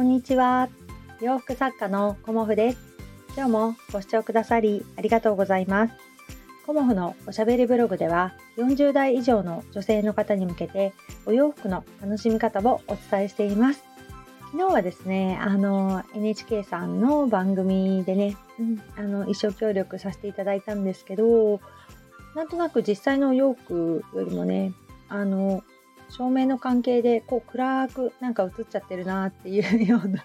こんにちは。洋服作家のコモフです。今日もご視聴くださりありがとうございます。コモフのおしゃべりブログでは40代以上の女性の方に向けてお洋服の楽しみ方をお伝えしています。昨日はですね、あの NHK さんの番組でね、うん、あの一生協力させていただいたんですけど、なんとなく実際のお洋服よりもね、あの照明の関係でこう暗くなんか映っちゃってるなっていうような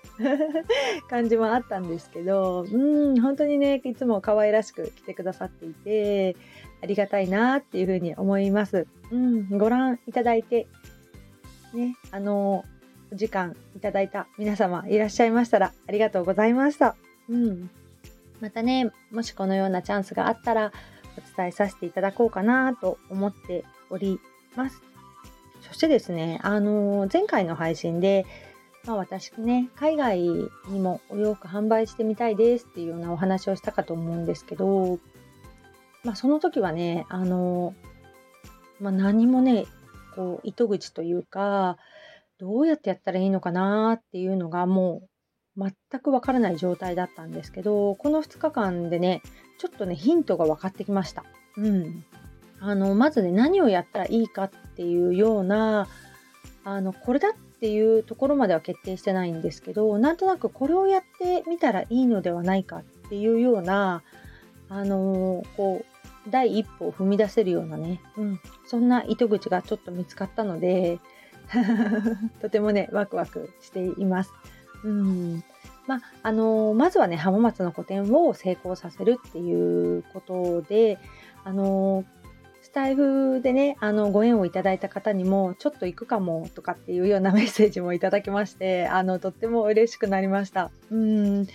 感じもあったんですけどうん本当にねいつも可愛らしく来てくださっていてありがたいなっていうふうに思います。うん、ご覧いただいてねあのお時間いただいた皆様いらっしゃいましたらありがとうございました。うん、またねもしこのようなチャンスがあったらお伝えさせていただこうかなと思っております。そしてですね、あの前回の配信で、まあ、私ね、海外にもお洋服販売してみたいですっていうようなお話をしたかと思うんですけど、まあ、その時はね、あのまあ、何もね、こう、糸口というか、どうやってやったらいいのかなっていうのがもう全くわからない状態だったんですけど、この2日間でね、ちょっとね、ヒントが分かってきました。うん。あの、まずね、何をやったらいいかっていうような、あの、これだっていうところまでは決定してないんですけど、なんとなくこれをやってみたらいいのではないかっていうような、あのこう、第一歩を踏み出せるようなね、うん、そんな糸口がちょっと見つかったので、とてもね、ワクワクしています。うんまあ、あのまずはね、浜松の個展を成功させるっていうことで、あのスタイフでね、あの、ご縁をいただいた方にも、ちょっと行くかもとかっていうようなメッセージもいただきまして、あの、とっても嬉しくなりました。うん。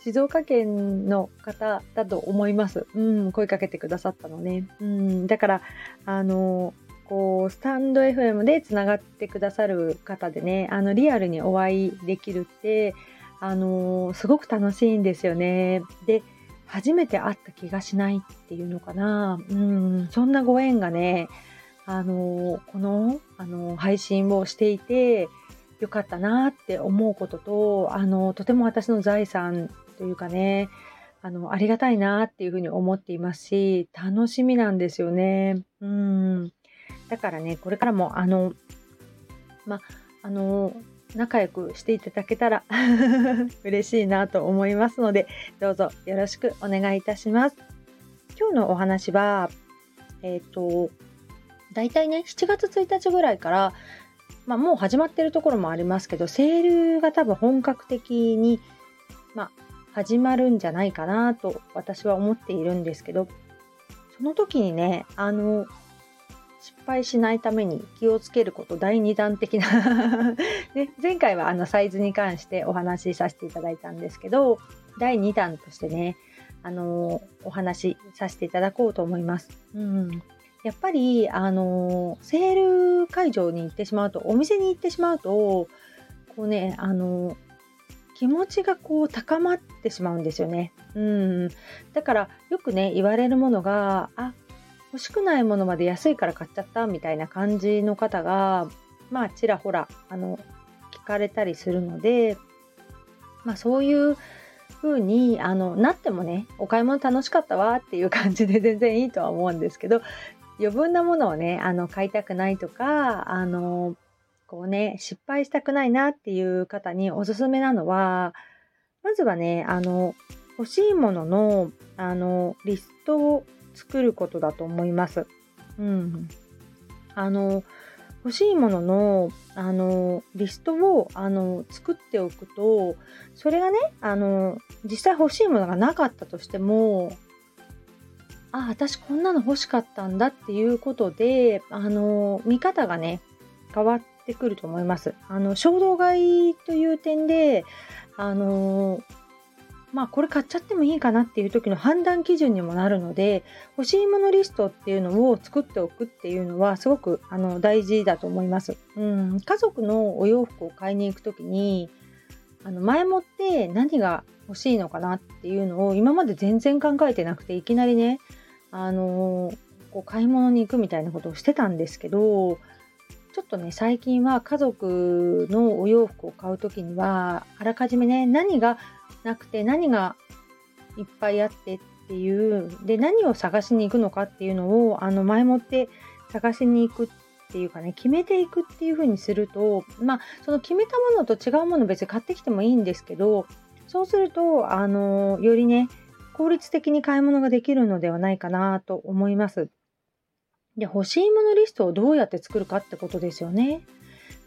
静岡県の方だと思います。うん、声かけてくださったのね。うん、だから、あの、こう、スタンド FM でつながってくださる方でね、あの、リアルにお会いできるって、あの、すごく楽しいんですよね。で、初めて会った気がしないっていうのかな。うん、そんなご縁がね、あの、この、あの、配信をしていて、よかったなって思うことと、あの、とても私の財産というかね、あの、ありがたいなっていうふうに思っていますし、楽しみなんですよね。うん。だからね、これからも、あの、ま、あの、仲良くしていただけたら 嬉しいなと思いますので、どうぞよろしくお願いいたします。今日のお話は、えっ、ー、と、大体ね、7月1日ぐらいから、まあ、もう始まってるところもありますけど、セールが多分本格的に、まあ、始まるんじゃないかなと私は思っているんですけど、その時にね、あの、失敗しないために気をつけること第2弾的な ね、前回はあのサイズに関してお話しさせていただいたんですけど第2弾としてねあのお話しさせていただこうと思います。うんやっぱり、あのセール会場に行ってしまうと、お店に行ってしまうと、こうね、あの気持ちがこう高まってしまうんですよね。うん。だから、よくね、言われるものが、あ、欲しくないものまで安いから買っちゃったみたいな感じの方が、まあ、ちらほら、あの、聞かれたりするので、まあ、そういう風に、あの、なってもね、お買い物楽しかったわっていう感じで 全然いいとは思うんですけど、余分なものをね、あの、買いたくないとか、あの、こうね、失敗したくないなっていう方におすすめなのは、まずはね、あの、欲しいものの、あの、リストを作ることだと思います。うん。あの、欲しいものの、あの、リストを、あの、作っておくと、それがね、あの、実際欲しいものがなかったとしても、あ、私こんなの欲しかったんだっていうことで、あの、見方がね、変わってくると思います。あの、衝動買いという点で、あの、まあこれ買っちゃってもいいかなっていう時の判断基準にもなるので欲しいものリストっていうのを作っておくっていうのはすごくあの大事だと思います。うん、家族のお洋服を買いに行く時にあの前もって何が欲しいのかなっていうのを今まで全然考えてなくていきなりねあのこう買い物に行くみたいなことをしてたんですけどちょっとね最近は家族のお洋服を買う時にはあらかじめね何がなくて何がいっぱいあってっていうで何を探しに行くのかっていうのをあの前もって探しに行くっていうかね決めていくっていう風にするとまあその決めたものと違うもの別に買ってきてもいいんですけどそうするとあのよりね効率的に買い物ができるのではないかなと思います。で欲しいものリストをどうやって作るかってことですよね。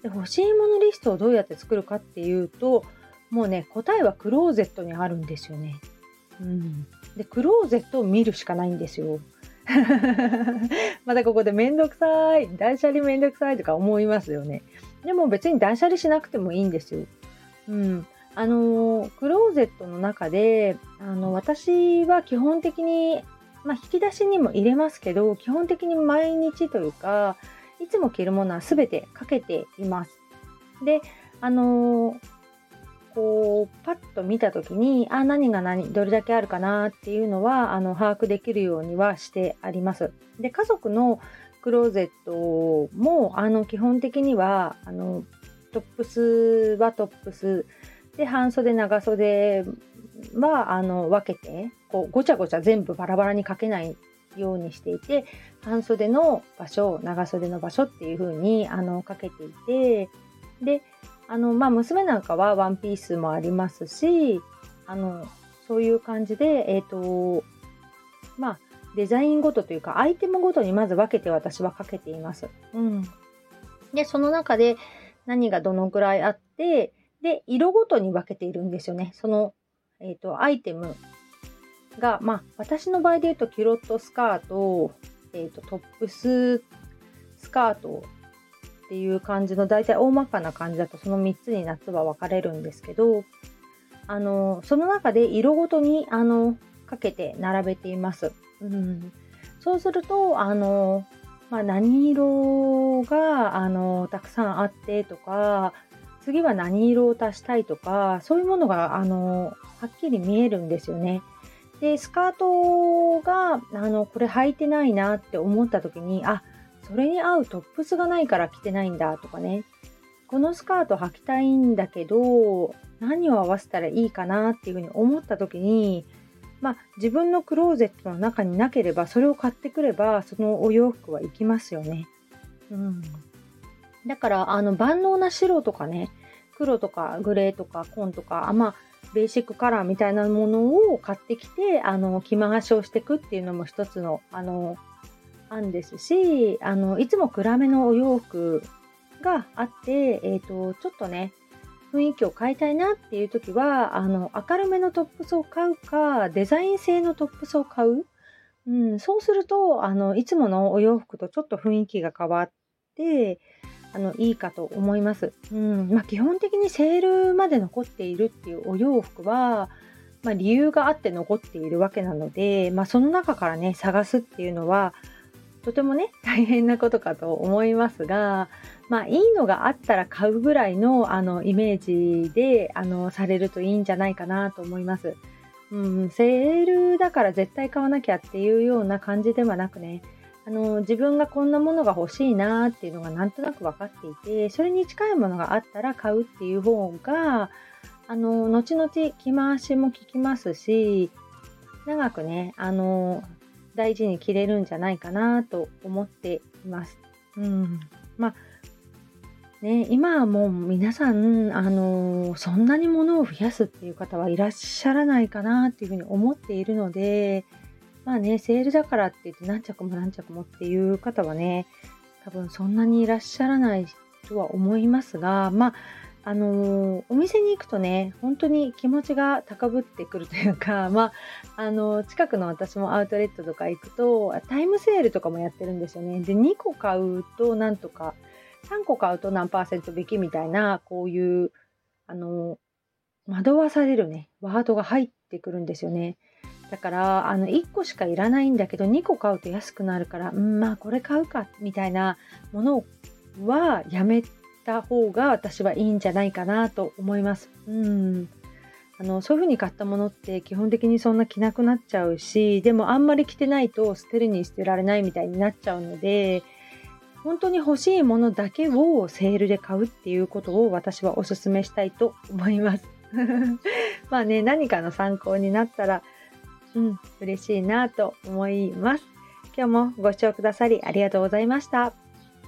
で欲しいものリストをどうやって作るかっていうともうね答えはクローゼットにあるんですよね。うん、でクローゼットを見るしかないんですよ。またここでめんどくさい断捨離めんどくさいとか思いますよね。でも別に断捨離しなくてもいいんですよ。うん。あのクローゼットの中であの私は基本的に、まあ、引き出しにも入れますけど基本的に毎日というかいつも着るものは全てかけています。であのこうパッと見た時にあ何が何どれだけあるかなっていうのはあの把握できるようにはしてあります。で家族のクローゼットもあの基本的にはあのトップスはトップスで半袖長袖はあの分けてこうごちゃごちゃ全部バラバラにかけないようにしていて半袖の場所長袖の場所っていう風にあにかけていてであの、まあ、娘なんかはワンピースもありますし、あの、そういう感じで、えっ、ー、と、まあ、デザインごとというか、アイテムごとにまず分けて私はかけています。うん。で、その中で何がどのくらいあって、で、色ごとに分けているんですよね。その、えっ、ー、と、アイテムが、まあ、私の場合で言うと、キュロットスカート、えっ、ー、と、トップススカートっていう感じの大体大まかな感じだとその3つに夏は分かれるんですけどあのその中で色ごとにあのかけて並べています。うん、そうするとあの、まあ、何色があのたくさんあってとか次は何色を足したいとかそういうものがあのはっきり見えるんですよね。でスカートがあのこれ履いてないなって思った時にあそれに合うトップスがないから着てないんだとかねこのスカート履きたいんだけど何を合わせたらいいかなっていうふうに思った時にまあ自分のクローゼットの中になければそれを買ってくればそのお洋服は行きますよね。うん、だからあの万能な白とかね黒とかグレーとか紺とかまあベーシックカラーみたいなものを買ってきてあの着回しをしていくっていうのも一つのあの案ですしあのいつも暗めのお洋服があって、えーと、ちょっとね雰囲気を変えたいなっていう時はあの明るめのトップスを買うかデザイン性のトップスを買う、うん、そうするとあのいつものお洋服とちょっと雰囲気が変わってあのいいかと思います、うんまあ、基本的にセールまで残っているっていうお洋服は、まあ、理由があって残っているわけなので、まあ、その中からね探すっていうのはとてもね 大変なことかと思いますがまあいいのがあったら買うぐらいのあのイメージであのされるといいんじゃないかなと思います。うん、セールだから絶対買わなきゃっていうような感じではなくねあの自分がこんなものが欲しいなっていうのがなんとなく分かっていてそれに近いものがあったら買うっていう方があの後々着回しも効きますし長くねあの大事に着れるんじゃないかなと思っています。うん、まあね、今はもう皆さん、あのー、そんなに物を増やすっていう方はいらっしゃらないかなっていうふうに思っているので、まあね、セールだからって言って何着も何着もっていう方はね、多分そんなにいらっしゃらないとは思いますが、まあ、あのー、お店に行くとね、本当に気持ちが高ぶってくるというか、まあ、あのー、近くの私もアウトレットとか行くと、タイムセールとかもやってるんですよね。で、2個買うとなんとか、3個買うと何パーセント引きみたいな、こういう、あのー、惑わされるね、ワードが入ってくるんですよね。だから、あの、1個しかいらないんだけど、2個買うと安くなるから、うん、まあ、これ買うか、みたいなものはやめて、た方が私はいいんじゃないかなと思います。うんあのそういう風に買ったものって基本的にそんな着なくなっちゃうしでもあんまり着てないと捨てるに捨てられないみたいになっちゃうので本当に欲しいものだけをセールで買うっていうことを私はお勧めしたいと思います。まあね、何かの参考になったら、うん、嬉しいなと思います。今日もご視聴くださりありがとうございました。